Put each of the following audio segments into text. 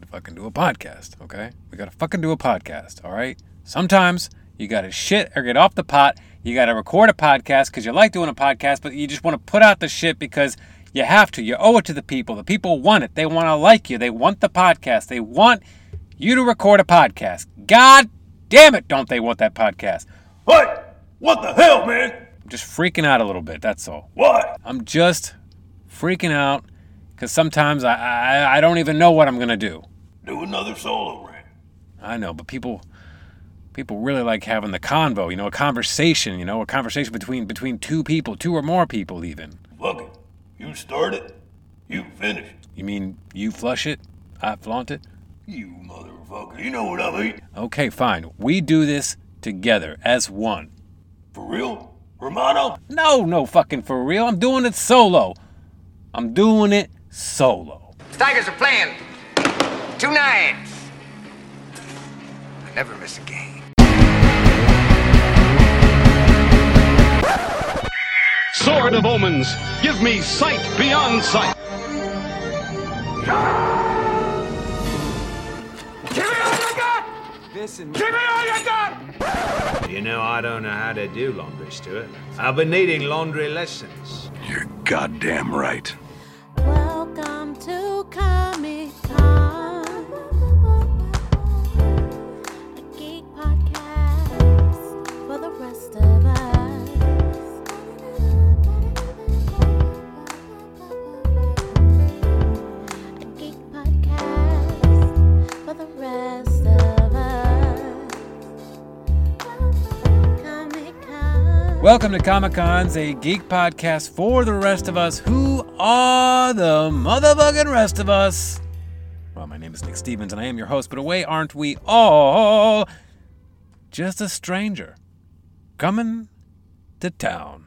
gotta fucking do a podcast, okay? We gotta fucking do a podcast, all right? Sometimes you gotta shit or get off the pot. You gotta record a podcast because you like doing a podcast, but you just want to put out the shit because you have to. You owe it to the people. The people want it. They want to like you. They want the podcast. They want you to record a podcast. God damn it, don't they want that podcast? What? What the hell, man? I'm just freaking out a little bit, that's all. What? I'm just freaking out because sometimes I, I, I don't even know what I'm going to do. Do another solo rant. I know, but people people really like having the convo, you know, a conversation, you know, a conversation between between two people, two or more people even. Fuck it. You start it, you finish. You mean you flush it, I flaunt it? You motherfucker. You know what I mean. Okay, fine. We do this together as one. For real? Romano? No, no fucking for real. I'm doing it solo. I'm doing it solo. Tigers are playing tonight. I never miss a game. Sword of omens, give me sight beyond sight. Give me all you got! Listen. Give me all you got! You know, I don't know how to do laundry, Stuart. I've been needing laundry lessons. You're goddamn right. Welcome to Comic Con, a geek podcast for the rest of us. A geek podcast for the rest of us. Comic Con. Welcome to Comic Cons, a geek podcast for the rest of us. Who are the motherfucking rest of us? Well, my name is Nick Stevens, and I am your host, but away aren't we all? Just a stranger coming to town.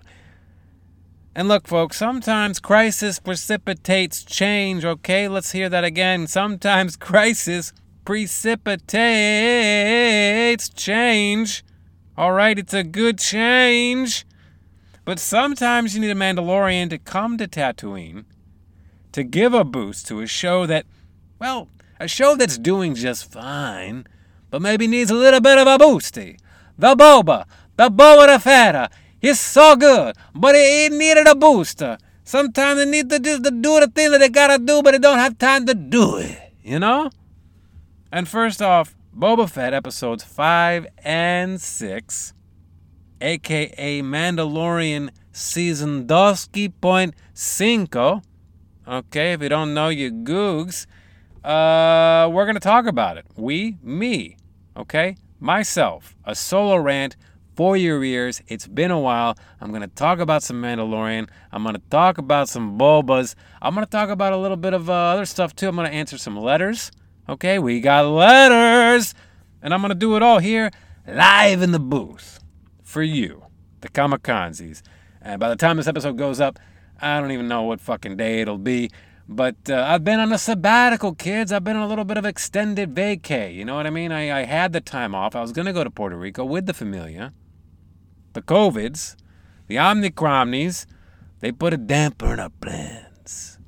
And look, folks, sometimes crisis precipitates change, okay? Let's hear that again. Sometimes crisis precipitates change. All right, it's a good change. But sometimes you need a Mandalorian to come to Tatooine to give a boost to a show that, well, a show that's doing just fine, but maybe needs a little bit of a boosty. The Boba, the Boba the Fetta, he's so good, but he needed a booster. Sometimes they need to just to do the thing that they gotta do, but they don't have time to do it, you know? And first off, Boba Fett episodes 5 and 6, aka Mandalorian season 2.5. Okay, if you don't know, you googs. Uh, we're going to talk about it. We, me, okay? Myself, a solo rant for your ears. It's been a while. I'm going to talk about some Mandalorian. I'm going to talk about some Bulbas. I'm going to talk about a little bit of uh, other stuff too. I'm going to answer some letters. Okay, we got letters. And I'm going to do it all here live in the booth for you, the Kamakanzis. And by the time this episode goes up, I don't even know what fucking day it'll be. But uh, I've been on a sabbatical, kids. I've been on a little bit of extended vacay. You know what I mean? I, I had the time off. I was going to go to Puerto Rico with the familia. The COVIDs, the Omnicromnies, they put a damper in our plans.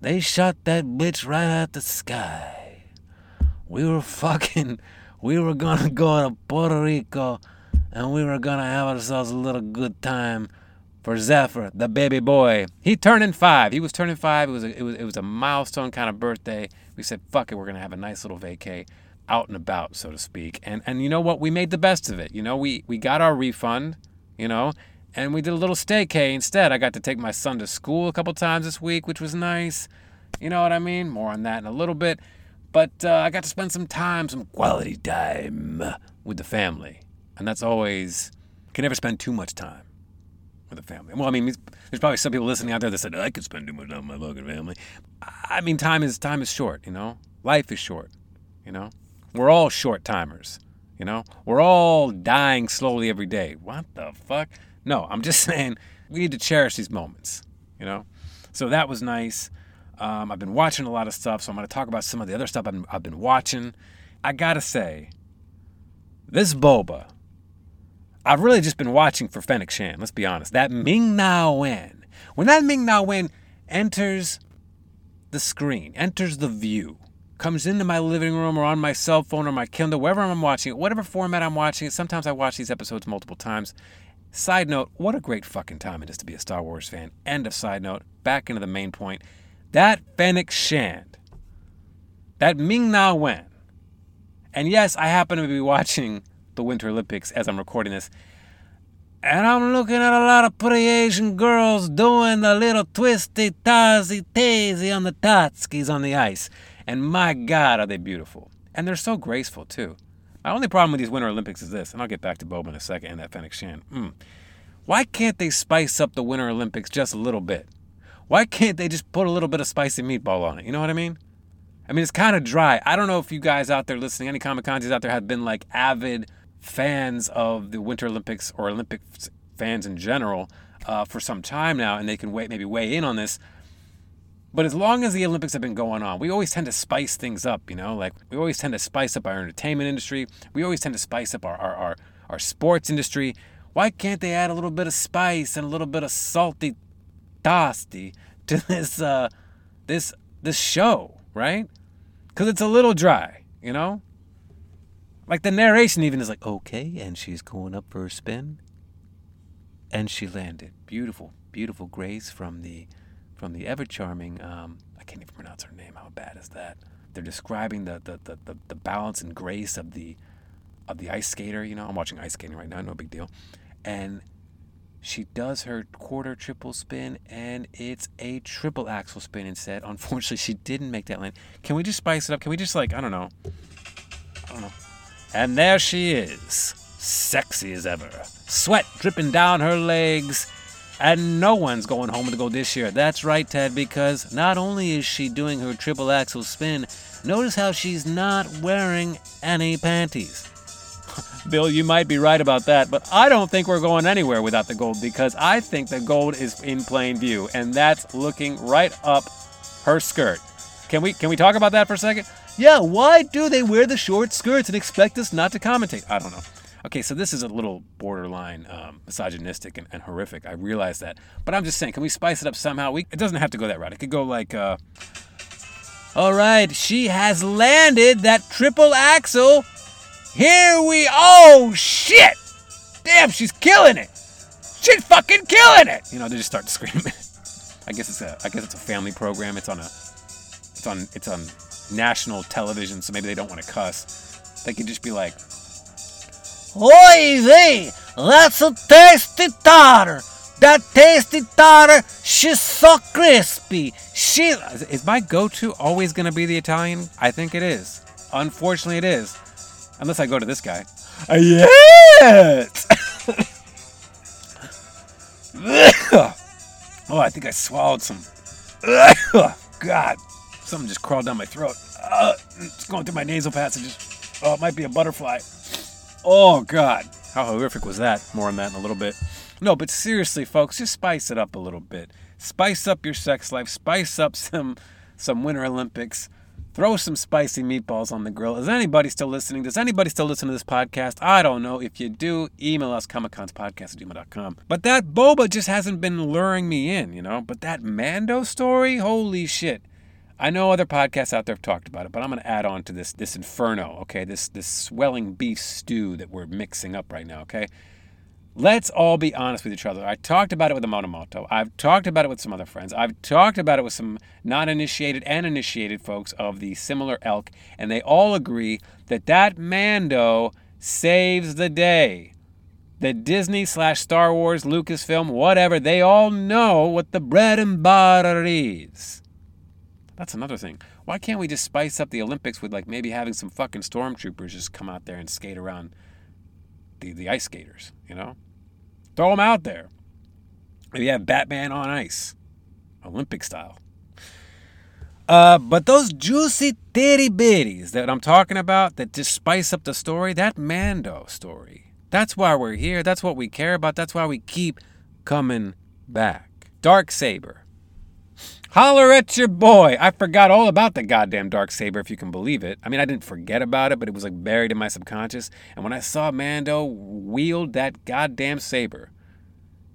They shot that bitch right out the sky. We were fucking, we were gonna go to Puerto Rico and we were gonna have ourselves a little good time for Zephyr, the baby boy. He turning five. He was turning five. It was a, it was it was a milestone kind of birthday. We said, "Fuck it, we're gonna have a nice little vacay, out and about, so to speak." And and you know what? We made the best of it. You know, we we got our refund. You know, and we did a little staycay instead. I got to take my son to school a couple times this week, which was nice. You know what I mean? More on that in a little bit. But uh, I got to spend some time, some quality time with the family, and that's always can never spend too much time with the family. Well, I mean, there's probably some people listening out there that said I could spend too much time with my fucking family. I mean, time is time is short. You know, life is short. You know, we're all short timers. You know, we're all dying slowly every day. What the fuck? No, I'm just saying we need to cherish these moments. You know, so that was nice. Um, I've been watching a lot of stuff, so I'm going to talk about some of the other stuff I've been, I've been watching. I gotta say, this boba, I've really just been watching for Fennec Shand. Let's be honest. That Ming Na Wen, when that Ming Na Wen enters the screen, enters the view, comes into my living room or on my cell phone or my Kindle, wherever I'm watching it, whatever format I'm watching it. Sometimes I watch these episodes multiple times. Side note, what a great fucking time it is to be a Star Wars fan. End of side note. Back into the main point. That Fennec Shand, that Ming Na Wen, and yes, I happen to be watching the Winter Olympics as I'm recording this. And I'm looking at a lot of pretty Asian girls doing the little twisty, tazy, tazy on the tatskis on the ice. And my God, are they beautiful. And they're so graceful, too. My only problem with these Winter Olympics is this, and I'll get back to Boba in a second and that Fennec Shand. Mm. Why can't they spice up the Winter Olympics just a little bit? Why can't they just put a little bit of spicy meatball on it? You know what I mean? I mean, it's kind of dry. I don't know if you guys out there listening, any Comic Cons out there, have been like avid fans of the Winter Olympics or Olympic fans in general uh, for some time now, and they can wait, maybe weigh in on this. But as long as the Olympics have been going on, we always tend to spice things up, you know? Like, we always tend to spice up our entertainment industry. We always tend to spice up our, our, our, our sports industry. Why can't they add a little bit of spice and a little bit of salty toasty to this, uh, this, this show, right? Because it's a little dry, you know? Like the narration even is like, okay, and she's going up for a spin. And she landed. Beautiful, beautiful grace from the from the ever charming um, I can't even pronounce her name. How bad is that? They're describing the the, the, the, the balance and grace of the of the ice skater, you know. I'm watching ice skating right now, no big deal. And she does her quarter triple spin and it's a triple axel spin instead. Unfortunately, she didn't make that land. Can we just spice it up? Can we just like, I don't know. I don't know. And there she is, sexy as ever. Sweat dripping down her legs. And no one's going home with the gold this year. That's right, Ted, because not only is she doing her triple axel spin, notice how she's not wearing any panties. Bill, you might be right about that, but I don't think we're going anywhere without the gold because I think the gold is in plain view, and that's looking right up her skirt. Can we can we talk about that for a second? Yeah, why do they wear the short skirts and expect us not to commentate? I don't know. Okay, so this is a little borderline um, misogynistic and, and, horrific. I realize that, but I'm just saying, can we spice it up somehow? We, it doesn't have to go that route. It could go like, uh, all right, she has landed that triple axel. Here we, oh shit! Damn, she's killing it. She's fucking killing it. You know, they just start screaming. I guess it's a, I guess it's a family program. It's on a, it's on, it's on national television, so maybe they don't want to cuss. They could just be like, Oi vey, that's a tasty tartar. That tasty tartar, she's so crispy. She is my go-to always going to be the Italian? I think it is. Unfortunately, it is. Unless I go to this guy. Uh, yes. oh, I think I swallowed some. God, something just crawled down my throat. Uh, it's going through my nasal passages. Oh, it might be a butterfly. Oh, God. How horrific was that? More on that in a little bit. No, but seriously, folks, just spice it up a little bit. Spice up your sex life. Spice up some some Winter Olympics. Throw some spicy meatballs on the grill. Is anybody still listening? Does anybody still listen to this podcast? I don't know. If you do, email us, comicconspodcast at gmail.com. But that boba just hasn't been luring me in, you know? But that Mando story, holy shit. I know other podcasts out there have talked about it, but I'm going to add on to this this inferno, okay? This this swelling beef stew that we're mixing up right now, okay? Let's all be honest with each other. I talked about it with the Monomoto. I've talked about it with some other friends. I've talked about it with some non-initiated and initiated folks of the similar elk, and they all agree that that Mando saves the day. That Disney slash Star Wars, Lucasfilm, whatever, they all know what the bread and butter is. That's another thing. Why can't we just spice up the Olympics with like maybe having some fucking stormtroopers just come out there and skate around the, the ice skaters, you know? Throw them out there. Maybe have Batman on ice, Olympic style. Uh, but those juicy titty bitties that I'm talking about that just spice up the story, that Mando story. That's why we're here. That's what we care about. That's why we keep coming back. Dark Saber. Holler at your boy. I forgot all about the goddamn dark saber, if you can believe it. I mean, I didn't forget about it, but it was like buried in my subconscious. And when I saw Mando wield that goddamn saber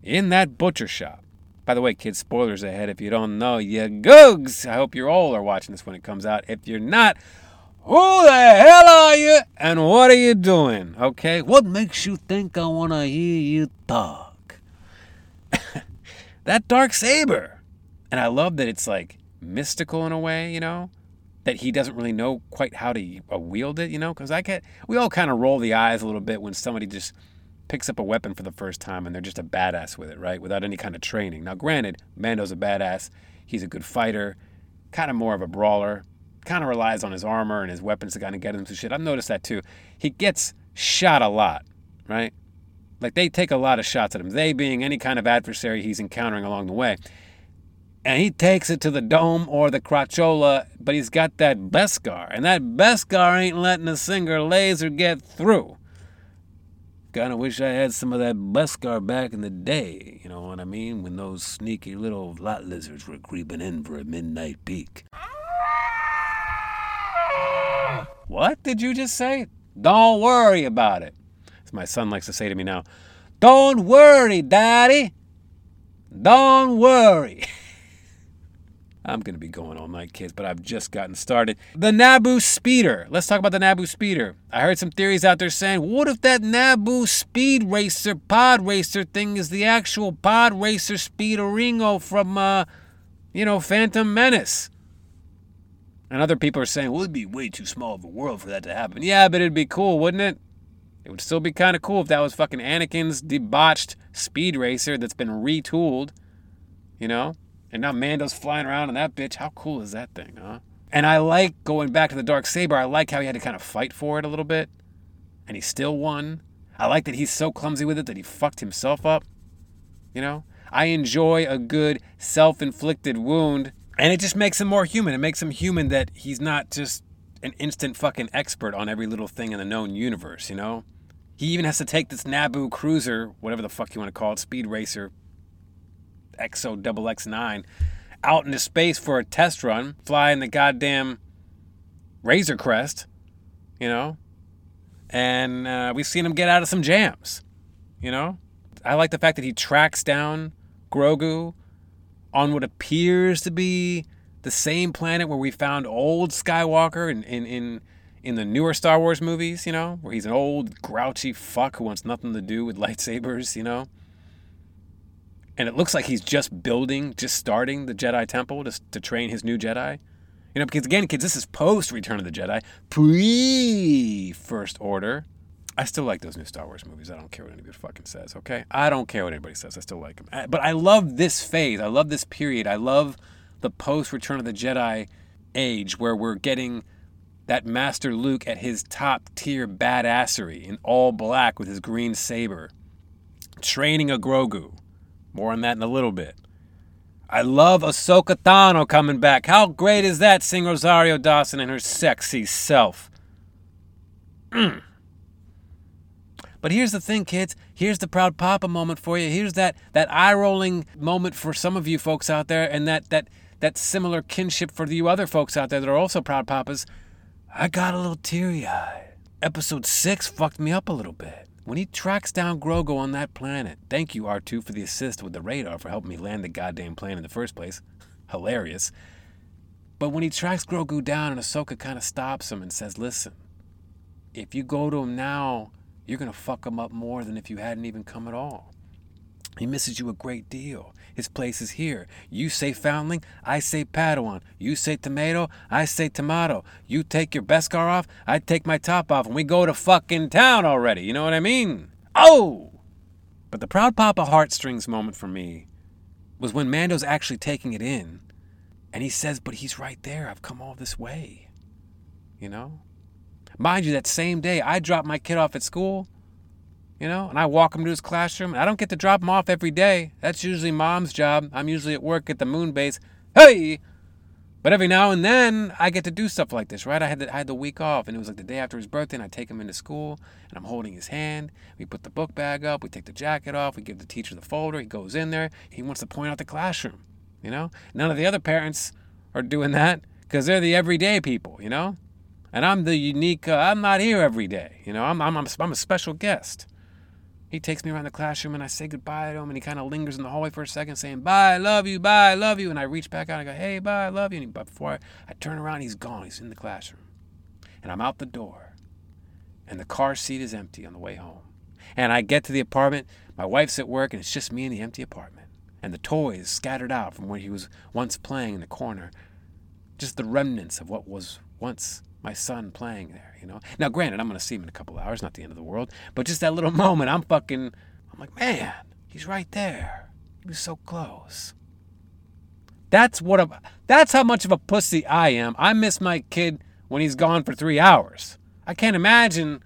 in that butcher shop, By the way, kids, spoilers ahead. If you don't know, you googs. I hope you all are watching this when it comes out. If you're not, who the hell are you and what are you doing? Okay? What makes you think I want to hear you talk? that dark saber. And I love that it's like mystical in a way, you know? That he doesn't really know quite how to uh, wield it, you know? Because I get, we all kind of roll the eyes a little bit when somebody just picks up a weapon for the first time and they're just a badass with it, right? Without any kind of training. Now, granted, Mando's a badass. He's a good fighter, kind of more of a brawler, kind of relies on his armor and his weapons to kind of get him through shit. I've noticed that too. He gets shot a lot, right? Like they take a lot of shots at him, they being any kind of adversary he's encountering along the way. And he takes it to the dome or the crachola, but he's got that Beskar, and that Beskar ain't letting a single laser get through. Kinda wish I had some of that Beskar back in the day, you know what I mean? When those sneaky little lot lizards were creeping in for a midnight peek. What did you just say? Don't worry about it. As my son likes to say to me now, Don't worry, Daddy. Don't worry. I'm going to be going all night, kids, but I've just gotten started. The Naboo Speeder. Let's talk about the Naboo Speeder. I heard some theories out there saying, what if that Naboo Speed Racer, Pod Racer thing is the actual Pod Racer Speederingo from, uh, you know, Phantom Menace? And other people are saying, well, it'd be way too small of a world for that to happen. Yeah, but it'd be cool, wouldn't it? It would still be kind of cool if that was fucking Anakin's debauched speed racer that's been retooled, you know? And now Mando's flying around in that bitch. How cool is that thing, huh? And I like going back to the dark saber. I like how he had to kind of fight for it a little bit, and he still won. I like that he's so clumsy with it that he fucked himself up. You know, I enjoy a good self-inflicted wound, and it just makes him more human. It makes him human that he's not just an instant fucking expert on every little thing in the known universe. You know, he even has to take this Naboo cruiser, whatever the fuck you want to call it, speed racer, XO double X9 out into space for a test run, flying the goddamn Razor Crest, you know? And uh, we've seen him get out of some jams, you know? I like the fact that he tracks down Grogu on what appears to be the same planet where we found old Skywalker in, in, in, in the newer Star Wars movies, you know? Where he's an old grouchy fuck who wants nothing to do with lightsabers, you know? And it looks like he's just building, just starting the Jedi Temple to, to train his new Jedi. You know, because again, kids, this is post Return of the Jedi, pre First Order. I still like those new Star Wars movies. I don't care what anybody fucking says, okay? I don't care what anybody says. I still like them. But I love this phase. I love this period. I love the post Return of the Jedi age where we're getting that Master Luke at his top tier badassery in all black with his green saber, training a Grogu. More on that in a little bit. I love Ahsoka Tano coming back. How great is that, Sing Rosario Dawson and her sexy self? Mm. But here's the thing, kids. Here's the proud papa moment for you. Here's that that eye-rolling moment for some of you folks out there, and that that that similar kinship for you other folks out there that are also proud papas. I got a little teary-eyed. Episode six fucked me up a little bit. When he tracks down Grogu on that planet, thank you, R2, for the assist with the radar for helping me land the goddamn plane in the first place. Hilarious. But when he tracks Grogu down and Ahsoka kind of stops him and says, Listen, if you go to him now, you're going to fuck him up more than if you hadn't even come at all. He misses you a great deal. His place is here. You say foundling, I say Padawan. You say tomato, I say tomato. You take your Beskar off, I take my top off, and we go to fucking town already. You know what I mean? Oh! But the Proud Papa heartstrings moment for me was when Mando's actually taking it in, and he says, But he's right there. I've come all this way. You know? Mind you, that same day, I dropped my kid off at school you know, and I walk him to his classroom. And I don't get to drop him off every day. That's usually mom's job. I'm usually at work at the moon base. Hey! But every now and then, I get to do stuff like this, right? I had the, I had the week off, and it was like the day after his birthday, and I take him into school, and I'm holding his hand. We put the book bag up, we take the jacket off, we give the teacher the folder. He goes in there, he wants to point out the classroom, you know? None of the other parents are doing that because they're the everyday people, you know? And I'm the unique, uh, I'm not here every day, you know? I'm, I'm, I'm, I'm a special guest. He takes me around the classroom and I say goodbye to him and he kind of lingers in the hallway for a second saying, bye, I love you, bye, I love you. And I reach back out and I go, hey, bye, I love you. And he, but before I, I turn around, he's gone. He's in the classroom. And I'm out the door and the car seat is empty on the way home. And I get to the apartment. My wife's at work and it's just me in the empty apartment. And the toys scattered out from where he was once playing in the corner. Just the remnants of what was once my son playing there, you know? Now, granted, I'm to see him in a couple hours, not the end of the world, but just that little moment, I'm fucking, I'm like, man, he's right there. He was so close. That's what a, that's how much of a pussy I am. I miss my kid when he's gone for three hours. I can't imagine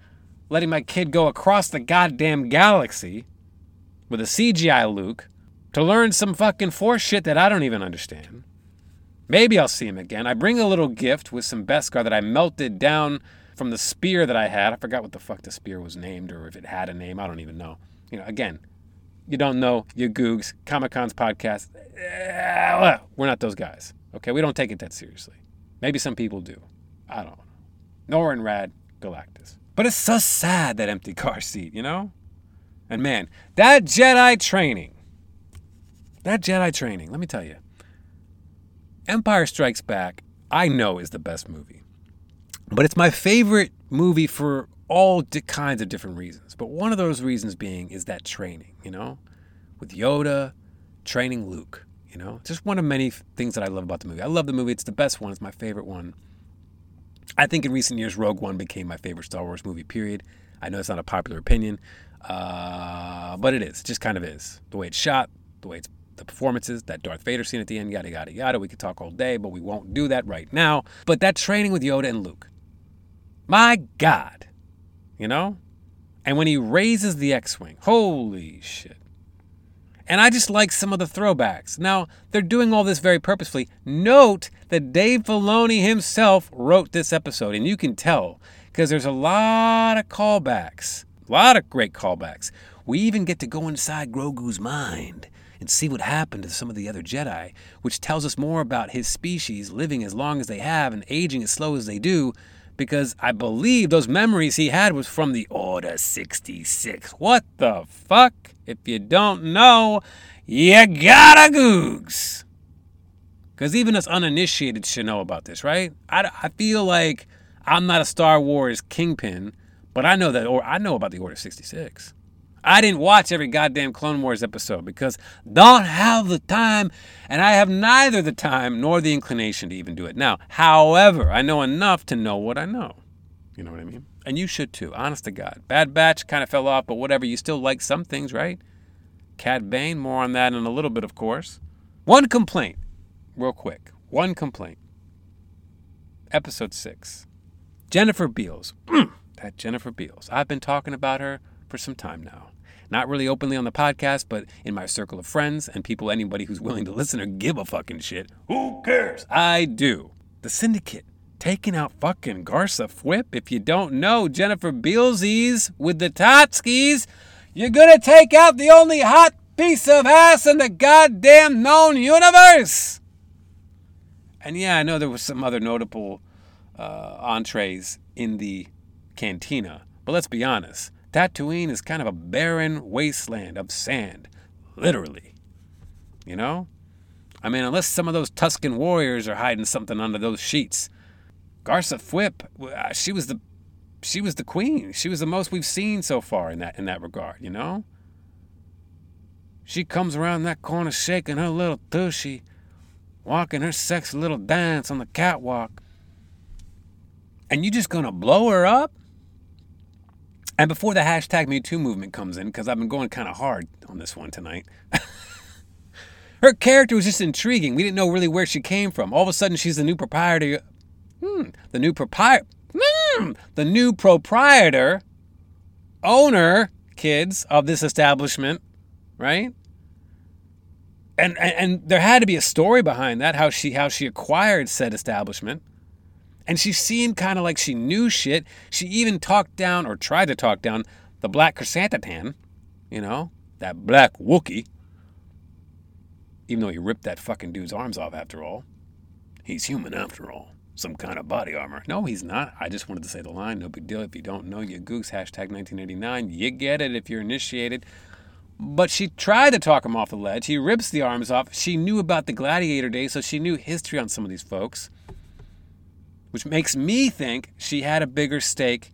letting my kid go across the goddamn galaxy with a CGI Luke to learn some fucking force shit that I don't even understand. Maybe I'll see him again. I bring a little gift with some Beskar that I melted down from the spear that I had. I forgot what the fuck the spear was named or if it had a name. I don't even know. You know, again, you don't know, you googs, Comic Con's podcast. eh, We're not those guys. Okay, we don't take it that seriously. Maybe some people do. I don't know. Norrin Radd, Galactus. But it's so sad that empty car seat, you know? And man, that Jedi training, that Jedi training, let me tell you, Empire Strikes Back, I know is the best movie. But it's my favorite movie for all di- kinds of different reasons. But one of those reasons being is that training, you know? With Yoda training Luke, you know? Just one of many f- things that I love about the movie. I love the movie. It's the best one. It's my favorite one. I think in recent years, Rogue One became my favorite Star Wars movie, period. I know it's not a popular opinion, uh, but it is. It just kind of is. The way it's shot, the way it's the performances, that Darth Vader scene at the end, yada, yada, yada. We could talk all day, but we won't do that right now. But that training with Yoda and Luke, my God, you know? And when he raises the X Wing, holy shit. And I just like some of the throwbacks. Now, they're doing all this very purposefully. Note that Dave Filoni himself wrote this episode, and you can tell because there's a lot of callbacks. A lot of great callbacks. We even get to go inside Grogu's mind and see what happened to some of the other Jedi, which tells us more about his species living as long as they have and aging as slow as they do, because I believe those memories he had was from the Order 66. What the fuck? If you don't know, you gotta googs. Because even us uninitiated should know about this, right? I, I feel like I'm not a Star Wars kingpin, but I know that, or I know about the Order 66. I didn't watch every goddamn Clone Wars episode because don't have the time, and I have neither the time nor the inclination to even do it now. However, I know enough to know what I know. You know what I mean? And you should too, honest to God. Bad Batch kind of fell off, but whatever. You still like some things, right? Cad Bane, more on that in a little bit, of course. One complaint, real quick. One complaint. Episode 6. Jennifer Beals. that Jennifer Beals. I've been talking about her for some time now. Not really openly on the podcast, but in my circle of friends and people, anybody who's willing to listen or give a fucking shit. Who cares? I do. The Syndicate taking out fucking Garsa Fwip. If you don't know, Jennifer Bealsies with the Totskis, you're gonna take out the only hot piece of ass in the goddamn known universe. And yeah, I know there was some other notable uh, entrees in the cantina, but let's be honest. Tatooine is kind of a barren wasteland of sand, literally. You know? I mean, unless some of those Tusken warriors are hiding something under those sheets. Garsa Fwip, uh, she was the she was the queen. She was the most we've seen so far in that in that regard, you know? She comes around that corner shaking her little tushy, walking her sexy little dance on the catwalk. And you just gonna blow her up? And before the hashtag MeToo movement comes in, because I've been going kind of hard on this one tonight, her character was just intriguing. We didn't know really where she came from. All of a sudden, she's the new proprietor. Hmm, the new proprietor. Hmm, the new proprietor, owner, kids of this establishment, right? And, and and there had to be a story behind that. How she how she acquired said establishment. And she seemed kind of like she knew shit. She even talked down, or tried to talk down, the black chrysanthemum, you know, that black Wookie. Even though he ripped that fucking dude's arms off after all. He's human after all. some kind of body armor. No, he's not. I just wanted to say the line. No big deal. If you don't know, you gooks. Hashtag 1989. You get it if you're initiated. But she tried to talk him off the ledge. He rips the arms off. She knew about the gladiator days, so she knew history on some of these folks. Which makes me think she had a bigger stake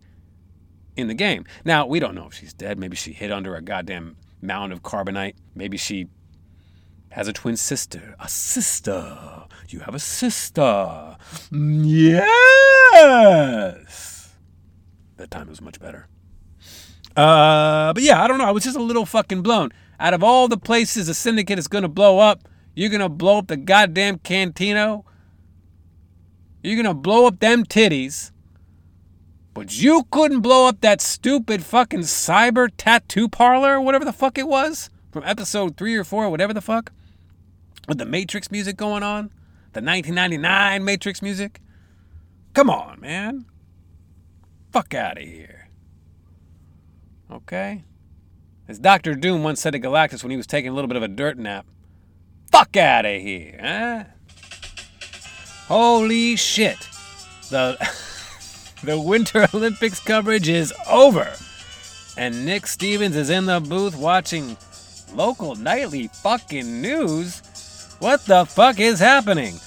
in the game. Now, we don't know if she's dead. Maybe she hid under a goddamn mound of carbonite. Maybe she has a twin sister. A sister. You have a sister. Mm, Yes. That time was much better. Uh, but yeah, I don't know. I was just a little fucking blown. Out of all the places a syndicate is gonna blow up, you're gonna blow up the goddamn Cantino. You're gonna blow up them titties. But you couldn't blow up that stupid fucking cyber tattoo parlor, whatever the fuck it was, from episode three or four, whatever the fuck, with the Matrix music going on, the 1999 Matrix music. Come on, man. Fuck out of here. Okay? As Doctor Doom once said to Galactus when he was taking a little bit of a dirt nap, fuck out of here, huh? Holy shit. The the Winter Olympics coverage is over. And Nick Stevens is in the booth watching local nightly fucking news. What the fuck is happening?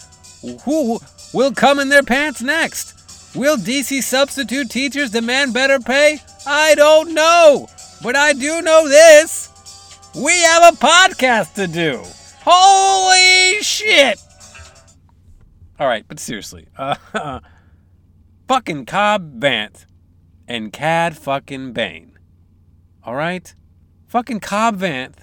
Who will come in their pants next? Will DC substitute teachers demand better pay? I don't know. But I do know this. We have a podcast to do. Holy shit. All right, but seriously. Uh, fucking Cobb Vanth and Cad fucking Bane. All right? Fucking Cobb Vanth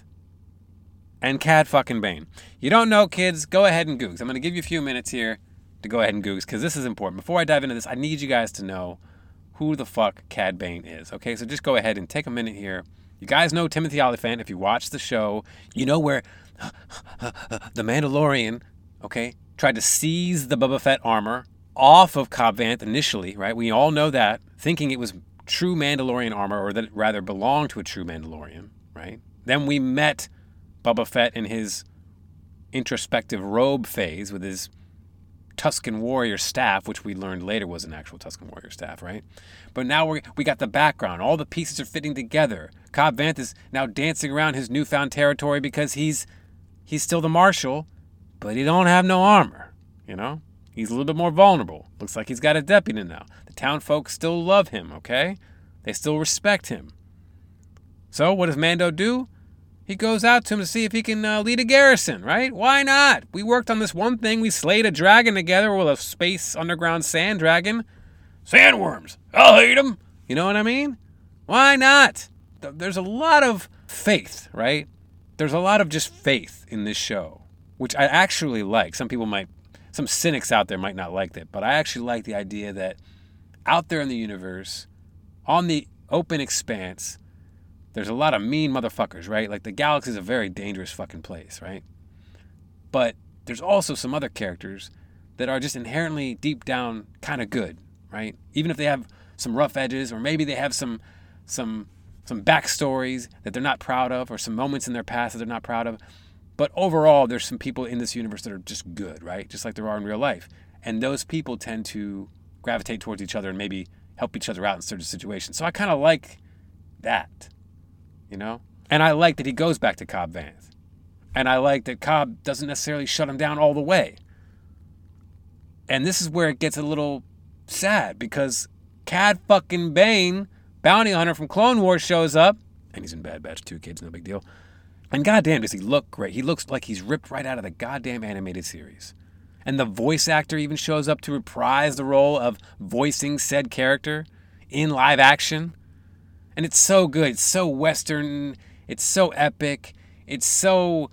and Cad fucking Bane. You don't know, kids? Go ahead and Googs. I'm to give you a few minutes here to go ahead and Googs because this is important. Before I dive into this, I need you guys to know who the fuck Cad Bane is. Okay, so just go ahead and take a minute here. You guys know Timothy Olyphant. If you watch the show, you know where the Mandalorian, okay, tried to seize the Boba Fett armor off of Cobb Vanth initially, right? We all know that, thinking it was true Mandalorian armor, or that it rather belonged to a true Mandalorian, right? Then we met Boba Fett in his introspective robe phase with his Tusken warrior staff, which we learned later was an actual Tusken warrior staff, right? But now we we got the background. All the pieces are fitting together. Cobb Vanth is now dancing around his newfound territory because he's he's still the marshal, but he don't have no armor. You know, he's a little bit more vulnerable. Looks like he's got a deputy now. The town folks still love him. Okay, they still respect him. So what does Mando do? He goes out to him to see if he can uh, lead a garrison, right? Why not? We worked on this one thing. We slayed a dragon together with a space underground sand dragon. Sandworms. I'll hate them. You know what I mean? Why not? There's a lot of faith, right? There's a lot of just faith in this show, which I actually like. Some people might, some cynics out there might not like that, but I actually like the idea that out there in the universe, on the open expanse, there's a lot of mean motherfuckers, right? Like the galaxy is a very dangerous fucking place, right? But there's also some other characters that are just inherently deep down kind of good, right? Even if they have some rough edges or maybe they have some some some backstories that they're not proud of or some moments in their past that they're not proud of. But overall, there's some people in this universe that are just good, right? Just like there are in real life. And those people tend to gravitate towards each other and maybe help each other out in certain situations. So I kind of like that you know? And I like that he goes back to Cobb Vanth. And I like that Cobb doesn't necessarily shut him down all the way. And this is where it gets a little sad because Cad fucking Bane, bounty hunter from Clone Wars, shows up. And he's in Bad Batch 2, kids, no big deal. And goddamn, does he look great? He looks like he's ripped right out of the goddamn animated series. And the voice actor even shows up to reprise the role of voicing said character in live action. And it's so good. It's so Western. It's so epic. It's so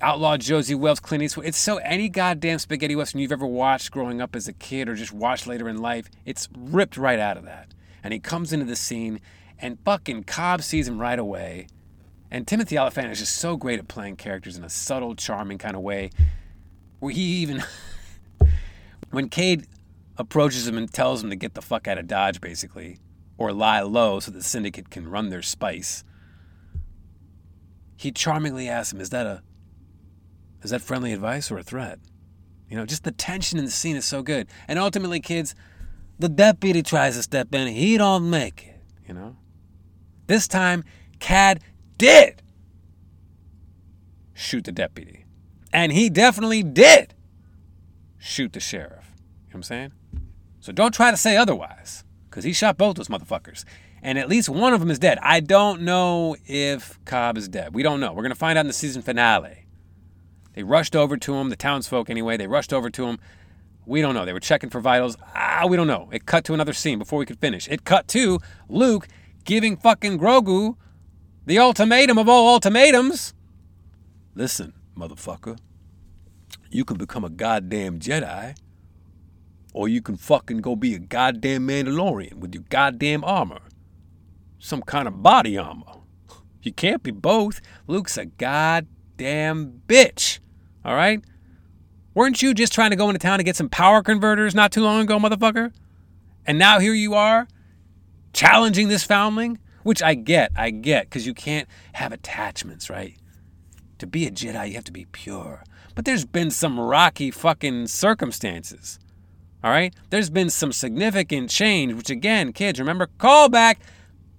Outlaw Josey Wales, Clint Eastwood. It's so any goddamn spaghetti Western you've ever watched growing up as a kid or just watched later in life. It's ripped right out of that. And he comes into the scene and fucking Cobb sees him right away. And Timothy Olyphant is just so great at playing characters in a subtle, charming kind of way. Where he even, when Cade approaches him and tells him to get the fuck out of Dodge, basically, or lie low so the syndicate can run their spice. He charmingly asks him, "Is that a is that friendly advice or a threat?" You know, just the tension in the scene is so good. And ultimately, kids, the deputy tries to step in, he don't make it, you know? This time, Cad did shoot the deputy. And he definitely did shoot the sheriff. You know what I'm saying? So don't try to say otherwise, because he shot both those motherfuckers. And at least one of them is dead. I don't know if Cobb is dead. We don't know. We're going to find out in the season finale. They rushed over to him, the townsfolk anyway, they rushed over to him. We don't know. They were checking for vitals. Ah, we don't know. It cut to another scene before we could finish. It cut to Luke giving fucking Grogu the ultimatum of all ultimatums. Listen, motherfucker. You can become a goddamn Jedi, or you can fucking go be a goddamn Mandalorian with your goddamn armor. Some kind of body armor. You can't be both. Luke's a goddamn bitch. All right? Weren't you just trying to go into town to get some power converters not too long ago, motherfucker? And now here you are, challenging this foundling? Which I get, I get, because you can't have attachments, right? To be a Jedi, you have to be pure. But there's been some rocky fucking circumstances. All right? There's been some significant change, which again, kids, remember, callback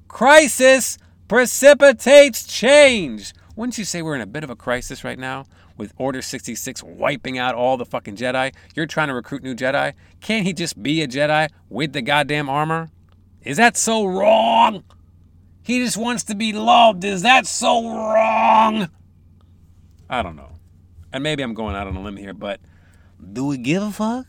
crisis precipitates change. Wouldn't you say we're in a bit of a crisis right now with Order 66 wiping out all the fucking Jedi? You're trying to recruit new Jedi? Can't he just be a Jedi with the goddamn armor? Is that so wrong? He just wants to be loved. Is that so wrong? I don't know. And maybe I'm going out on a limb here, but do we give a fuck?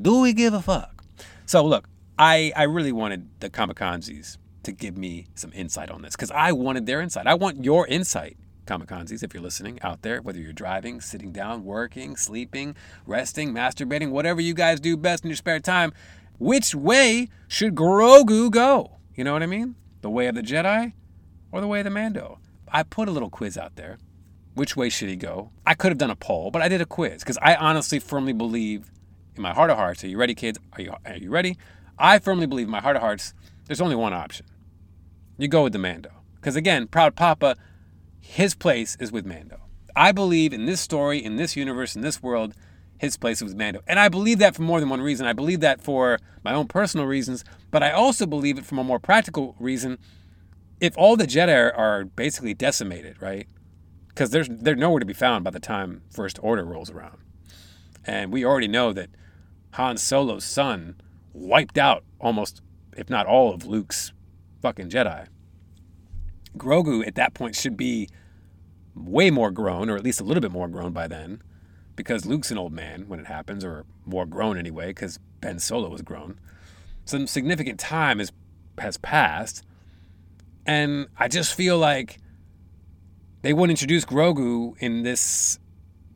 Do we give a fuck? So look, I, I really wanted the Kamikanzis to give me some insight on this because I wanted their insight. I want your insight, Kamikanzis, if you're listening out there, whether you're driving, sitting down, working, sleeping, resting, masturbating, whatever you guys do best in your spare time. Which way should Grogu go? You know what I mean? The way of the Jedi or the way of the Mando? I put a little quiz out there. Which way should he go? I could have done a poll, but I did a quiz because I honestly firmly believe in my heart of hearts. Are you ready, kids? Are you, are you ready? I firmly believe in my heart of hearts, there's only one option. You go with the Mando. Because again, Proud Papa, his place is with Mando. I believe in this story, in this universe, in this world, his place was Mando. And I believe that for more than one reason. I believe that for my own personal reasons, but I also believe it from a more practical reason. If all the Jedi are, basically decimated, right? Because there's they're nowhere to be found by the time First Order rolls around. And we already know that Han Solo's son wiped out almost, if not all, of Luke's fucking Jedi. Grogu at that point should be way more grown, or at least a little bit more grown by then, because Luke's an old man when it happens, or more grown anyway, because Ben Solo was grown. Some significant time has has passed, and I just feel like they wouldn't introduce Grogu in this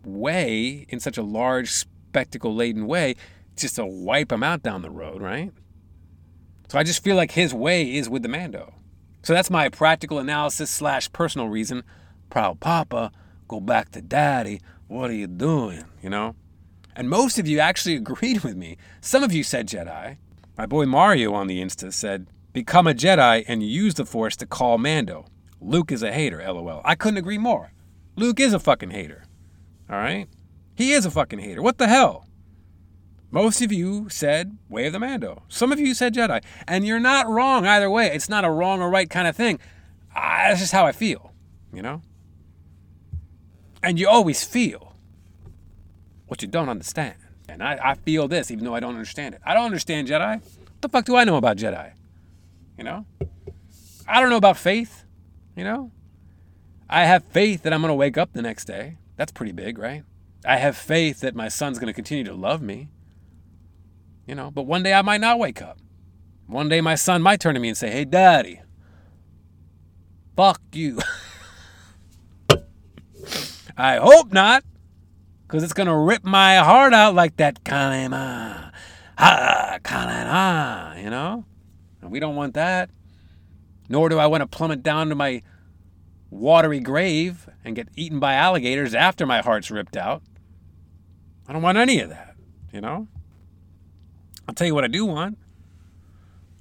way, in such a large, spectacle laden way, just to wipe him out down the road, right? So I just feel like his way is with the Mando. So that's my practical analysis slash personal reason. Proud Papa, go back to Daddy. What are you doing? You know? And most of you actually agreed with me. Some of you said Jedi. My boy Mario on the Insta said, become a Jedi and use the Force to call Mando. Luke is a hater, lol. I couldn't agree more. Luke is a fucking hater. All right? He is a fucking hater. What the hell? Most of you said Way of the Mando. Some of you said Jedi. And you're not wrong either way. It's not a wrong or right kind of thing. Ah, that's just how I feel, you know? And you always feel what you don't understand. And I, I feel this even though I don't understand it. I don't understand Jedi. What the fuck do I know about Jedi? You know? I don't know about faith, you know? I have faith that I'm going to wake up the next day. That's pretty big, right? I have faith that my son's going to continue to love me. You know, but one day I might not wake up. One day my son might turn to me and say, Hey, daddy, fuck you. I hope not, because it's going to rip my heart out like that kalema. Ha, kalena, you know? And we don't want that. Nor do I want to plummet down to my watery grave and get eaten by alligators after my heart's ripped out. I don't want any of that, you know? I'll tell you what I do want.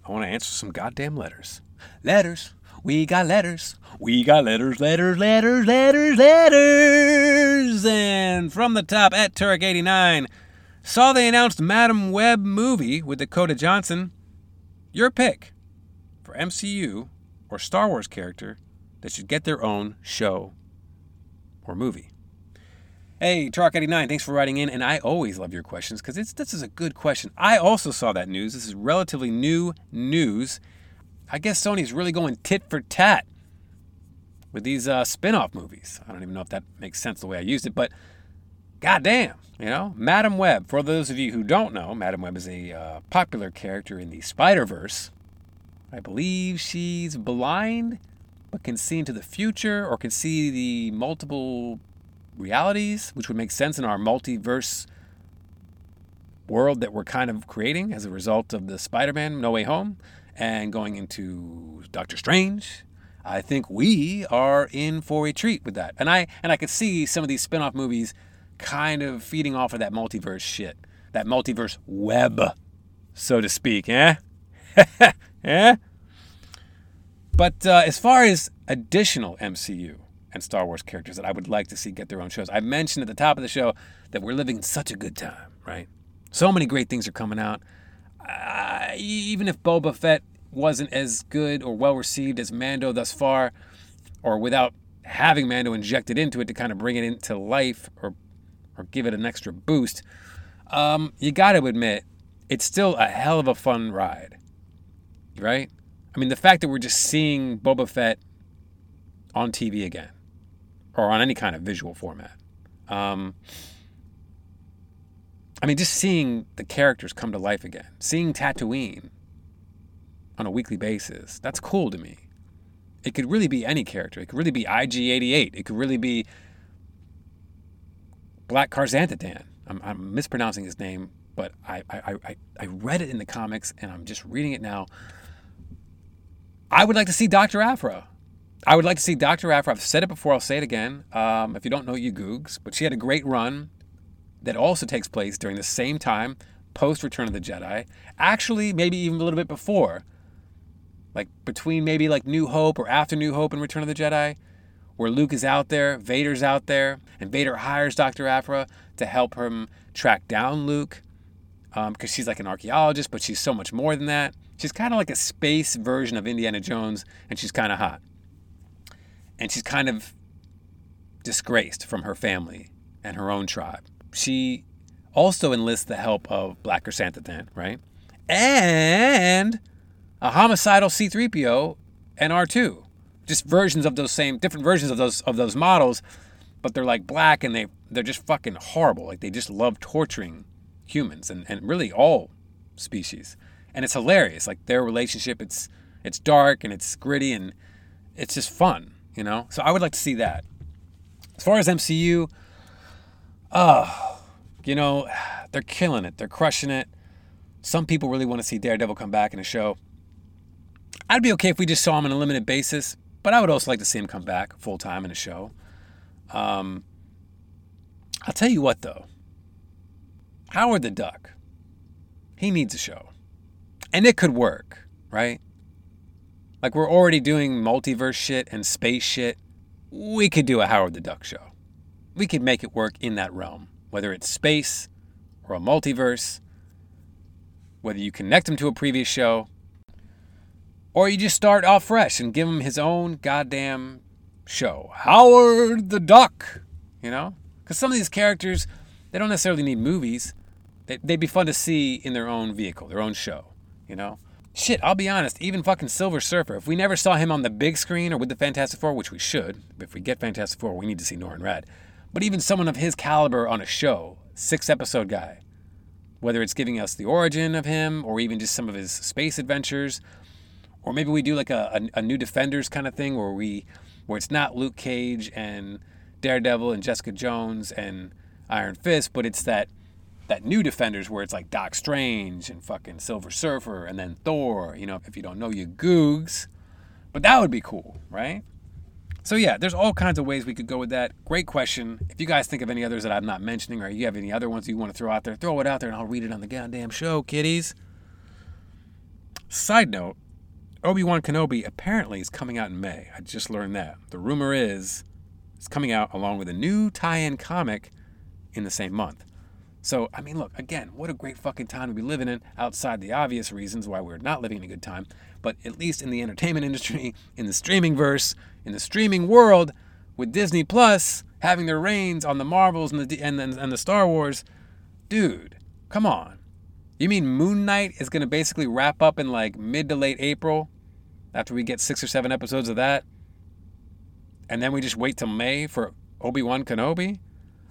I want to answer some goddamn letters. Letters. We got letters. We got letters, letters, letters, letters, letters. And from the top at Turek89, saw they announced Madame Web movie with Dakota Johnson. Your pick for MCU or Star Wars character that should get their own show or movie. Hey, Truck89, thanks for writing in, and I always love your questions because this is a good question. I also saw that news. This is relatively new news. I guess Sony's really going tit for tat with these uh, spin-off movies. I don't even know if that makes sense the way I used it, but goddamn, you know, Madame Web. For those of you who don't know, Madame Web is a uh, popular character in the Spider-Verse. I believe she's blind, but can see into the future or can see the multiple realities, which would make sense in our multiverse world that we're kind of creating as a result of the Spider-Man No Way Home and going into Doctor Strange. I think we are in for a treat with that. And I and I could see some of these spin-off movies kind of feeding off of that multiverse shit. That multiverse web, so to speak, eh? eh? But uh, as far as additional MCU and Star Wars characters that I would like to see get their own shows, I mentioned at the top of the show that we're living in such a good time, right? So many great things are coming out. Uh, even if Boba Fett wasn't as good or well received as Mando thus far, or without having Mando injected into it to kind of bring it into life or or give it an extra boost, um, you got to admit it's still a hell of a fun ride, right? I mean, the fact that we're just seeing Boba Fett on TV again, or on any kind of visual format. Um, I mean, just seeing the characters come to life again, seeing Tatooine on a weekly basis, that's cool to me. It could really be any character. It could really be IG88. It could really be Black Karzantadan. I'm, I'm mispronouncing his name, but I, I, I, I read it in the comics and I'm just reading it now. I would like to see Dr. Aphra. I would like to see Dr. Aphra. I've said it before, I'll say it again. Um, if you don't know, you googs. But she had a great run that also takes place during the same time, post Return of the Jedi. Actually, maybe even a little bit before. Like between maybe like New Hope or after New Hope and Return of the Jedi, where Luke is out there, Vader's out there, and Vader hires Dr. Aphra to help him track down Luke. Because um, she's like an archaeologist, but she's so much more than that. She's kind of like a space version of Indiana Jones, and she's kind of hot. And she's kind of disgraced from her family and her own tribe. She also enlists the help of Black Chrysanthemum, right? And a homicidal C3PO and R2. Just versions of those same, different versions of those of those models, but they're like black and they they're just fucking horrible. Like they just love torturing humans and, and really all species and it's hilarious. Like their relationship, it's it's dark and it's gritty and it's just fun, you know. So I would like to see that. As far as MCU, oh, you know, they're killing it. They're crushing it. Some people really want to see Daredevil come back in a show. I'd be okay if we just saw him on a limited basis, but I would also like to see him come back full time in a show. Um, I'll tell you what though, Howard the Duck, he needs a show. And it could work, right? Like we're already doing multiverse shit and space shit. We could do a Howard the Duck show. We could make it work in that realm, whether it's space or a multiverse, whether you connect him to a previous show, or you just start off fresh and give him his own goddamn show. Howard the Duck, you know? Because some of these characters, they don't necessarily need movies. They'd be fun to see in their own vehicle, their own show you know? Shit, I'll be honest, even fucking Silver Surfer, if we never saw him on the big screen or with the Fantastic Four, which we should, if we get Fantastic Four, we need to see Norrin Radd. But even someone of his caliber on a show, six episode guy, whether it's giving us the origin of him or even just some of his space adventures, or maybe we do like a, a, a new Defenders kind of thing where we, where it's not Luke Cage and Daredevil and Jessica Jones and Iron Fist, but it's that that new Defenders where it's like Doc Strange and fucking Silver Surfer and then Thor, you know, if you don't know you googs. But that would be cool, right? So yeah, there's all kinds of ways we could go with that. Great question. If you guys think of any others that I'm not mentioning or you have any other ones you want to throw out there, throw it out there and I'll read it on the goddamn show, kiddies. Side note, Obi Wan Kenobi apparently is coming out in May. I just learned that. The rumor is it's coming out along with a new tie in comic in the same month. So, I mean, look, again, what a great fucking time to be living in outside the obvious reasons why we're not living in a good time. But at least in the entertainment industry, in the streaming verse, in the streaming world, with Disney Plus having their reins on the Marvels and the, and, and, and the Star Wars, dude, come on. You mean Moon Knight is going to basically wrap up in like mid to late April after we get six or seven episodes of that? And then we just wait till May for Obi Wan Kenobi?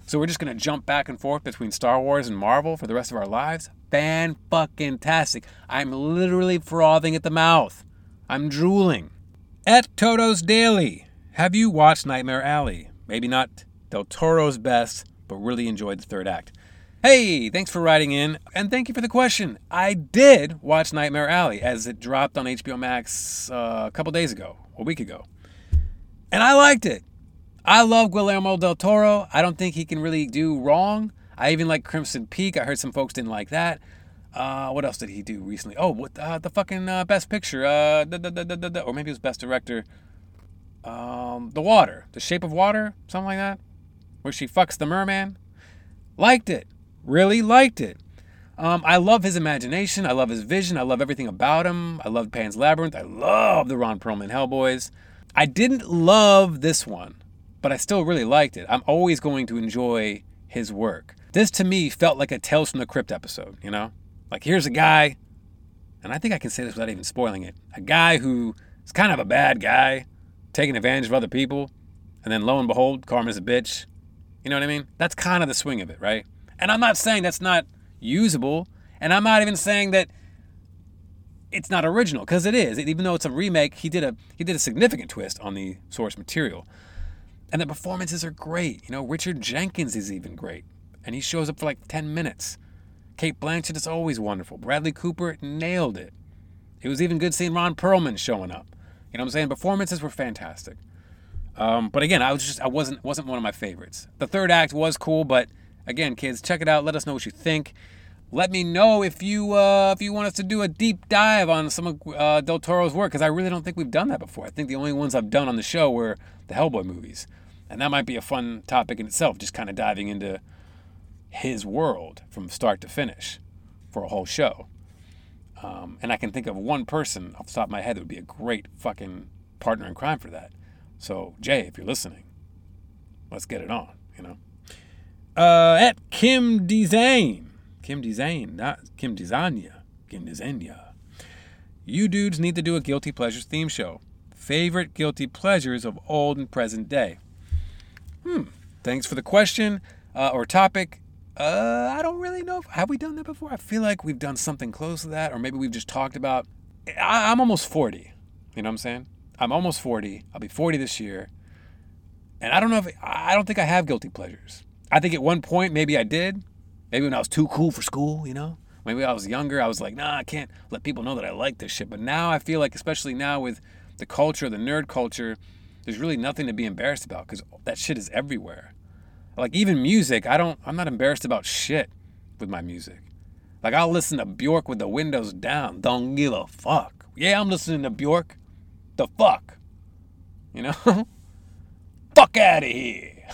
So we're just gonna jump back and forth between Star Wars and Marvel for the rest of our lives? Fan fucking tastic. I'm literally frothing at the mouth. I'm drooling. At Toto's Daily, have you watched Nightmare Alley? Maybe not Del Toro's best, but really enjoyed the third act. Hey, thanks for writing in, and thank you for the question. I did watch Nightmare Alley as it dropped on HBO Max uh, a couple days ago, a week ago, and I liked it. I love Guillermo del Toro. I don't think he can really do wrong. I even like Crimson Peak. I heard some folks didn't like that. Uh, what else did he do recently? Oh, what uh, the fucking uh, Best Picture, uh, da, da, da, or maybe it was Best Director. Um, the Water, The Shape of Water, something like that, where she fucks the merman. Liked it, really liked it. Um, I love his imagination. I love his vision. I love everything about him. I love Pan's Labyrinth. I love the Ron Perlman Hellboys. I didn't love this one but I still really liked it. I'm always going to enjoy his work. This to me felt like a Tales from the Crypt episode, you know? Like here's a guy, and I think I can say this without even spoiling it. A guy who is kind of a bad guy, taking advantage of other people, and then lo and behold, Karma's a bitch. You know what I mean? That's kind of the swing of it, right? And I'm not saying that's not usable, and I'm not even saying that it's not original because it is. Even though it's a remake, he did a he did a significant twist on the source material. And the performances are great. You know, Richard Jenkins is even great. And he shows up for like 10 minutes. Cate Blanchett is always wonderful. Bradley Cooper nailed it. It was even good seeing Ron Perlman showing up. You know what I'm saying? Performances were fantastic. Um, but again, I was just I wasn't wasn't one of my favorites. The third act was cool, but again, kids, check it out. Let us know what you think. Let me know if you uh, if you want us to do a deep dive on some of uh, Del Toro's work because I really don't think we've done that before. I think the only ones I've done on the show were the Hellboy movies, and that might be a fun topic in itself. Just kind of diving into his world from start to finish for a whole show. Um, and I can think of one person off the top of my head that would be a great fucking partner in crime for that. So Jay, if you're listening, let's get it on. You know. Uh, at Kim Design. Kim Design, not Kim Desanya. Kim Desanya. You dudes need to do a Guilty Pleasures theme show. Favorite guilty pleasures of old and present day. Hmm. Thanks for the question uh, or topic. Uh, I don't really know. If, have we done that before? I feel like we've done something close to that, or maybe we've just talked about. I, I'm almost 40. You know what I'm saying? I'm almost 40. I'll be 40 this year. And I don't know if I don't think I have guilty pleasures. I think at one point maybe I did. Maybe when I was too cool for school, you know? Maybe I was younger, I was like, nah, I can't let people know that I like this shit. But now I feel like, especially now with the culture, the nerd culture, there's really nothing to be embarrassed about because that shit is everywhere. Like even music, I don't I'm not embarrassed about shit with my music. Like I'll listen to Bjork with the windows down. Don't give a fuck. Yeah, I'm listening to Bjork. The fuck. You know? fuck out of here.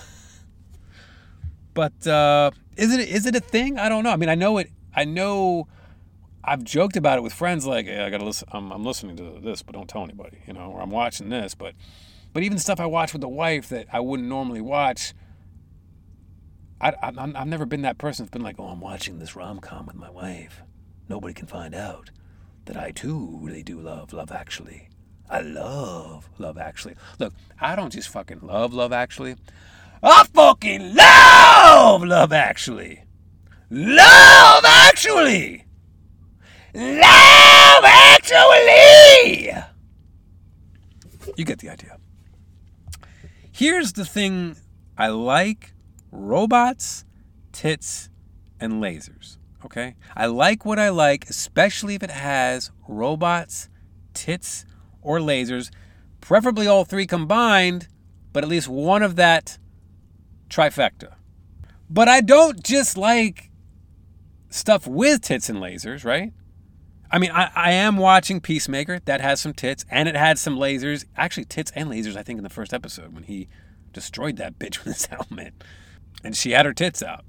But uh, is it is it a thing? I don't know. I mean, I know it. I know. I've joked about it with friends. Like, hey, I gotta listen. I'm, I'm listening to this, but don't tell anybody. You know, or I'm watching this. But, but even stuff I watch with the wife that I wouldn't normally watch. I, I I've never been that person that's been like, oh, I'm watching this rom com with my wife. Nobody can find out that I too really do love Love Actually. I love Love Actually. Look, I don't just fucking love Love Actually. I fucking love Love Actually. Love Actually. Love Actually. You get the idea. Here's the thing I like robots, tits, and lasers. Okay? I like what I like, especially if it has robots, tits, or lasers, preferably all three combined, but at least one of that trifecta. But I don't just like stuff with tits and lasers, right? I mean, I, I am watching Peacemaker. That has some tits, and it had some lasers. Actually, tits and lasers. I think in the first episode when he destroyed that bitch with his helmet, and she had her tits out.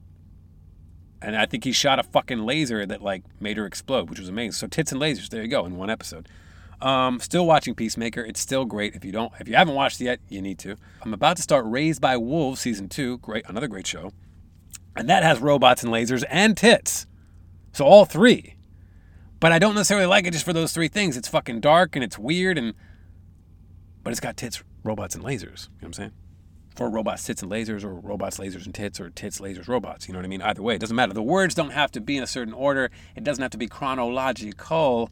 And I think he shot a fucking laser that like made her explode, which was amazing. So tits and lasers, there you go, in one episode. Um, still watching Peacemaker. It's still great. If you don't, if you haven't watched it yet, you need to. I'm about to start Raised by Wolves season two. Great, another great show, and that has robots and lasers and tits. So all three. But I don't necessarily like it just for those three things. It's fucking dark and it's weird and, but it's got tits, robots, and lasers. You know what I'm saying? For robots, tits, and lasers, or robots, lasers, and tits, or tits, lasers, robots. You know what I mean? Either way, it doesn't matter. The words don't have to be in a certain order. It doesn't have to be chronological.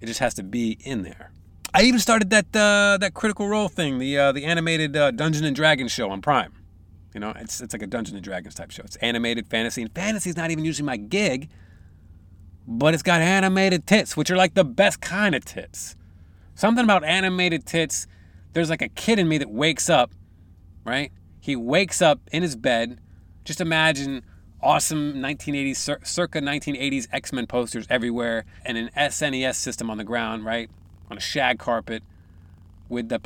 It just has to be in there. I even started that uh, that Critical Role thing, the uh, the animated uh, Dungeon and Dragons show on Prime. You know, it's it's like a Dungeon and Dragons type show. It's animated fantasy, and fantasy is not even usually my gig, but it's got animated tits, which are like the best kind of tits. Something about animated tits. There's like a kid in me that wakes up, right? He wakes up in his bed. Just imagine awesome 1980s, circa 1980s X Men posters everywhere, and an SNES system on the ground, right? On a shag carpet with the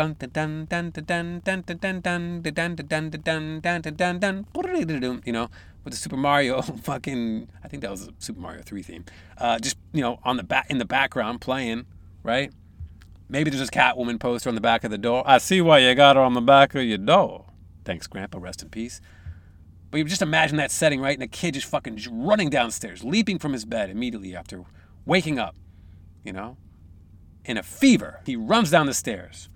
you know, with the Super Mario fucking I think that was a Super Mario 3 theme. Uh, just, you know, on the back in the background playing, right? Maybe there's a Catwoman poster on the back of the door. I see why you got her on the back of your door. Thanks, Grandpa. Rest in peace. But you just imagine that setting, right? And a kid just fucking running downstairs, leaping from his bed immediately after waking up, you know, in a fever. He runs down the stairs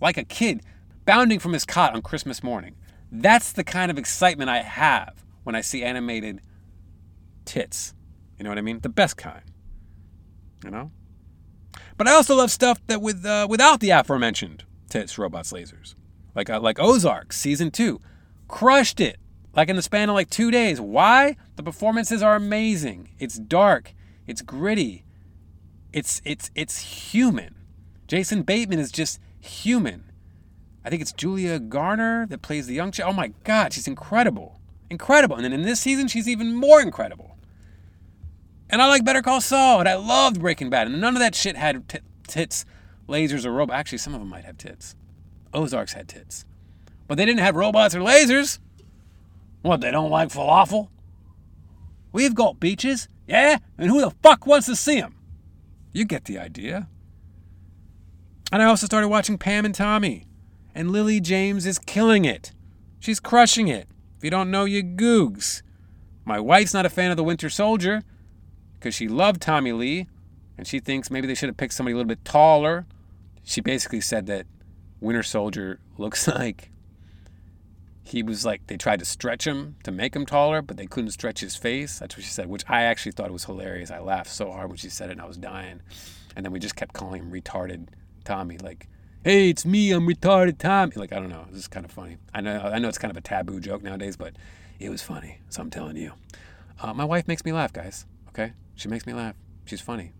like a kid bounding from his cot on Christmas morning. That's the kind of excitement I have when I see animated tits. You know what I mean? The best kind. You know? But I also love stuff that with uh, without the aforementioned tits, robots, lasers. Like uh, like Ozark season 2 crushed it like in the span of like 2 days. Why? The performances are amazing. It's dark, it's gritty. It's it's it's human. Jason Bateman is just human. I think it's Julia Garner that plays the young chick. Oh my God, she's incredible. Incredible. And then in this season, she's even more incredible. And I like Better Call Saul, and I loved Breaking Bad. And none of that shit had t- tits, lasers, or robots. Actually, some of them might have tits. Ozarks had tits. But they didn't have robots or lasers. What, they don't like falafel? We've got beaches, yeah? And who the fuck wants to see them? You get the idea. And I also started watching Pam and Tommy. And Lily James is killing it. She's crushing it. If you don't know, you googs. My wife's not a fan of the Winter Soldier because she loved Tommy Lee and she thinks maybe they should have picked somebody a little bit taller. She basically said that Winter Soldier looks like he was like they tried to stretch him to make him taller, but they couldn't stretch his face. That's what she said, which I actually thought was hilarious. I laughed so hard when she said it and I was dying. And then we just kept calling him retarded Tommy, like, hey, it's me, I'm retarded Tommy. Like, I don't know. This is kind of funny. I know I know it's kind of a taboo joke nowadays, but it was funny. So I'm telling you. Uh, my wife makes me laugh, guys. Okay? She makes me laugh. She's funny.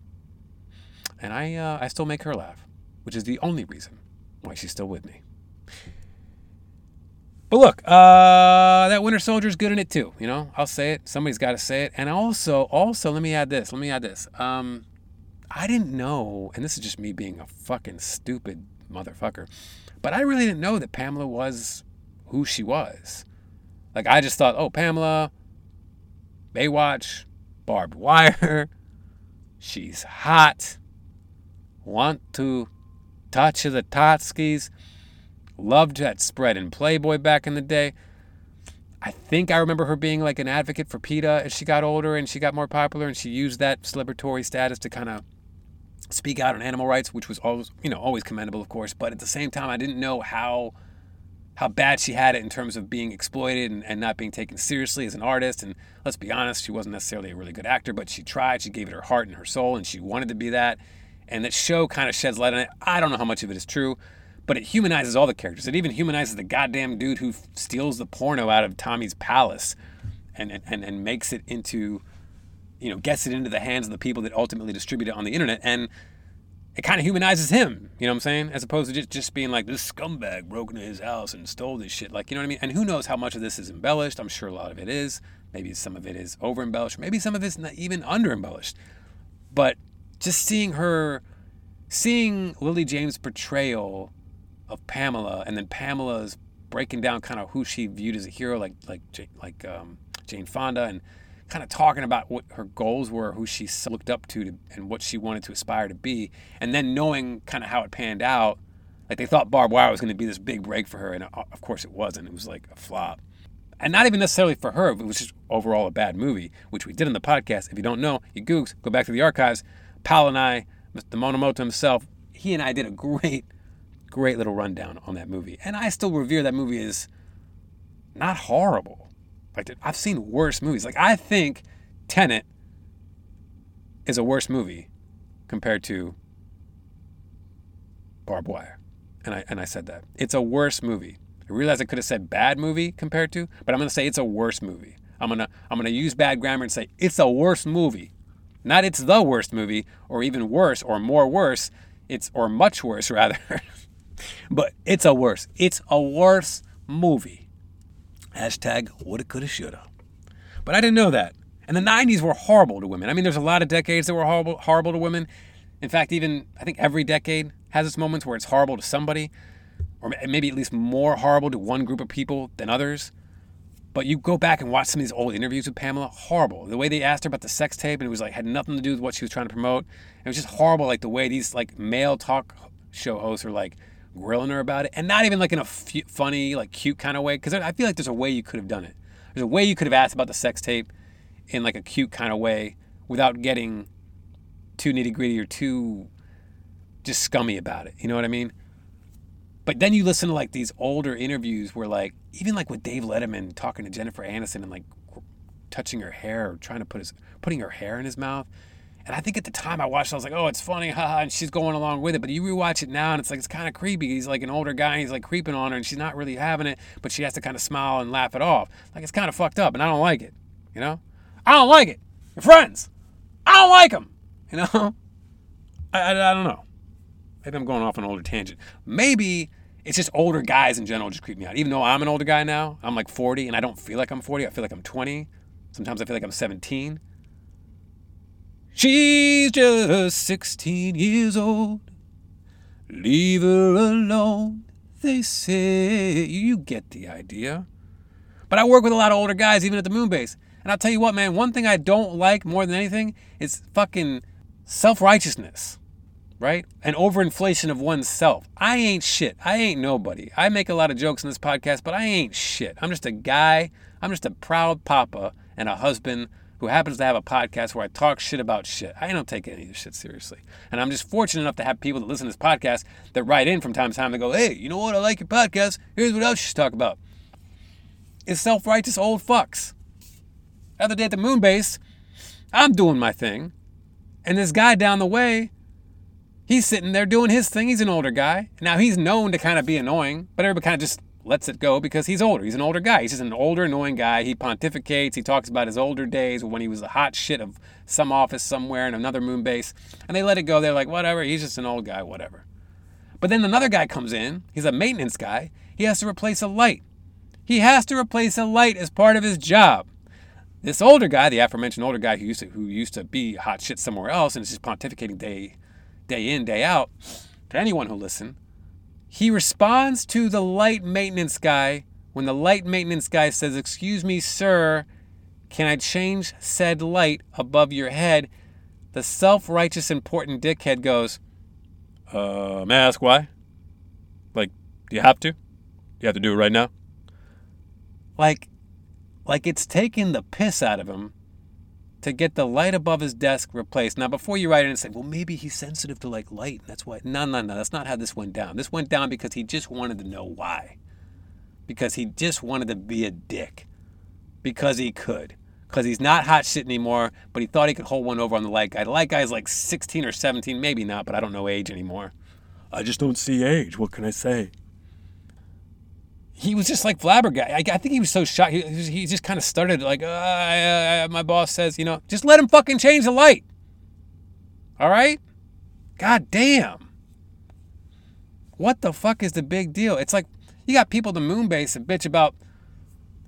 And I uh, I still make her laugh, which is the only reason why she's still with me. But look, uh, that Winter Soldier's good in it too. You know, I'll say it. Somebody's got to say it. And also, also, let me add this. Let me add this. Um, I didn't know, and this is just me being a fucking stupid motherfucker, but I really didn't know that Pamela was who she was. Like, I just thought, oh, Pamela, Baywatch, barbed wire, she's hot, want to touch the Totskis, loved that spread in Playboy back in the day. I think I remember her being like an advocate for PETA as she got older and she got more popular and she used that celebratory status to kind of speak out on animal rights, which was always, you know, always commendable, of course. But at the same time, I didn't know how how bad she had it in terms of being exploited and, and not being taken seriously as an artist. And let's be honest, she wasn't necessarily a really good actor, but she tried. She gave it her heart and her soul, and she wanted to be that. And that show kind of sheds light on it. I don't know how much of it is true, but it humanizes all the characters. It even humanizes the goddamn dude who steals the porno out of Tommy's palace and, and, and makes it into you know, gets it into the hands of the people that ultimately distribute it on the internet. And it kind of humanizes him, you know what I'm saying? As opposed to just, just being like, this scumbag broke into his house and stole this shit. Like, you know what I mean? And who knows how much of this is embellished? I'm sure a lot of it is. Maybe some of it is over embellished. Maybe some of it's not even under embellished. But just seeing her, seeing Lily James' portrayal of Pamela, and then Pamela's breaking down kind of who she viewed as a hero, like like like um, Jane Fonda, and kind of talking about what her goals were, who she looked up to, to, and what she wanted to aspire to be, and then knowing kind of how it panned out. Like they thought Barbed Wire was going to be this big break for her, and uh, of course it wasn't. It was like a flop and not even necessarily for her. It was just overall a bad movie, which we did in the podcast. If you don't know, you googs, go back to the archives. Pal and I, Mr. Monomoto himself, he and I did a great, great little rundown on that movie. And I still revere that movie as not horrible. Like I've seen worse movies. Like I think Tenet is a worse movie compared to Barbed Wire. And I and I said that. It's a worse movie. I realize I could have said bad movie compared to, but I'm gonna say it's a worse movie. I'm gonna I'm gonna use bad grammar and say it's a worse movie. Not it's the worst movie, or even worse, or more worse. It's or much worse rather. but it's a worse. It's a worse movie. Hashtag woulda coulda shoulda. But I didn't know that. And the 90s were horrible to women. I mean, there's a lot of decades that were horrible, horrible to women. In fact, even I think every decade has its moments where it's horrible to somebody, or maybe at least more horrible to one group of people than others. But you go back and watch some of these old interviews with Pamela, horrible. The way they asked her about the sex tape, and it was like had nothing to do with what she was trying to promote. It was just horrible, like the way these like male talk show hosts are like grilling her about it, and not even like in a f- funny, like cute kind of way. Because I feel like there's a way you could have done it. There's a way you could have asked about the sex tape in like a cute kind of way without getting too nitty gritty or too just scummy about it. You know what I mean? But then you listen to like these older interviews where like even like with Dave Letterman talking to Jennifer Aniston and like touching her hair or trying to put his putting her hair in his mouth. And I think at the time I watched, it, I was like, "Oh, it's funny, haha," and she's going along with it. But you rewatch it now, and it's like it's kind of creepy. He's like an older guy, and he's like creeping on her, and she's not really having it, but she has to kind of smile and laugh it off. Like it's kind of fucked up, and I don't like it. You know, I don't like it. Your friends, I don't like them. You know, I, I, I don't know. Maybe I'm going off an older tangent. Maybe it's just older guys in general just creep me out. Even though I'm an older guy now, I'm like 40 and I don't feel like I'm 40. I feel like I'm 20. Sometimes I feel like I'm 17. She's just 16 years old. Leave her alone, they say. You get the idea. But I work with a lot of older guys, even at the moon base. And I'll tell you what, man, one thing I don't like more than anything is fucking self righteousness, right? An overinflation of oneself. I ain't shit. I ain't nobody. I make a lot of jokes in this podcast, but I ain't shit. I'm just a guy. I'm just a proud papa and a husband who happens to have a podcast where I talk shit about shit. I don't take any of this shit seriously. And I'm just fortunate enough to have people that listen to this podcast that write in from time to time and go, hey, you know what? I like your podcast. Here's what else you should talk about. It's self righteous old fucks. The other day at the moon base, I'm doing my thing. And this guy down the way, he's sitting there doing his thing. He's an older guy. Now he's known to kind of be annoying, but everybody kind of just lets it go because he's older. He's an older guy. He's just an older, annoying guy. He pontificates. He talks about his older days when he was the hot shit of some office somewhere in another moon base. And they let it go. They're like, whatever. He's just an old guy, whatever. But then another guy comes in. He's a maintenance guy. He has to replace a light. He has to replace a light as part of his job. This older guy, the aforementioned older guy who used to who used to be hot shit somewhere else and is just pontificating day day in, day out, to anyone who listen, he responds to the light maintenance guy when the light maintenance guy says, Excuse me, sir, can I change said light above your head? The self righteous, important dickhead goes, Uh, may I ask why? Like, do you have to? You have to do it right now? Like, like it's taking the piss out of him to get the light above his desk replaced. Now, before you write in and say, well, maybe he's sensitive to like light, and that's why. No, no, no, that's not how this went down. This went down because he just wanted to know why. Because he just wanted to be a dick. Because he could. Because he's not hot shit anymore, but he thought he could hold one over on the light guy. The light guy is like 16 or 17, maybe not, but I don't know age anymore. I just don't see age. What can I say? He was just like flabbergasted. I, I think he was so shocked. He, he just kind of started like, uh, I, I, my boss says, you know, just let him fucking change the light. All right? God damn. What the fuck is the big deal? It's like you got people at the moon base that bitch about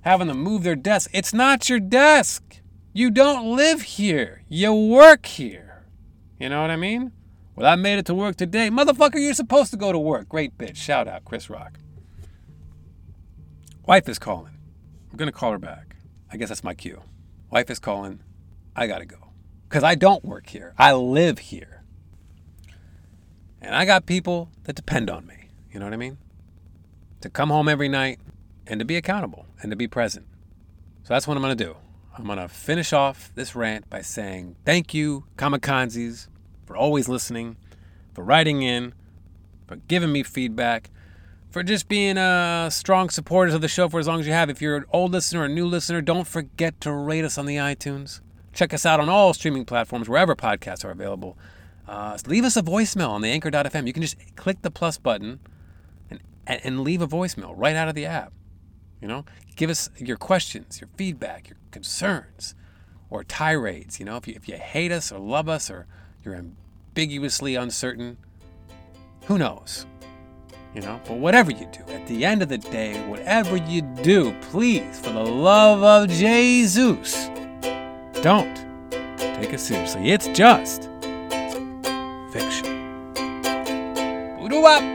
having to move their desk. It's not your desk. You don't live here. You work here. You know what I mean? Well, I made it to work today. Motherfucker, you're supposed to go to work. Great bitch. Shout out, Chris Rock. Wife is calling. I'm going to call her back. I guess that's my cue. Wife is calling. I got to go. Because I don't work here, I live here. And I got people that depend on me. You know what I mean? To come home every night and to be accountable and to be present. So that's what I'm going to do. I'm going to finish off this rant by saying thank you, kamikazes, for always listening, for writing in, for giving me feedback, for just being uh, strong supporters of the show for as long as you have. If you're an old listener or a new listener, don't forget to rate us on the iTunes. Check us out on all streaming platforms, wherever podcasts are available. Uh, leave us a voicemail on the anchor.fm. You can just click the plus button and, and, leave a voicemail right out of the app. You know, give us your questions, your feedback, your concerns, or tirades. You know, if you, if you hate us or love us or you're ambiguously uncertain, who knows? You know, but whatever you do, at the end of the day, whatever you do, please, for the love of Jesus, don't take it seriously. It's just fiction. Voodoo up!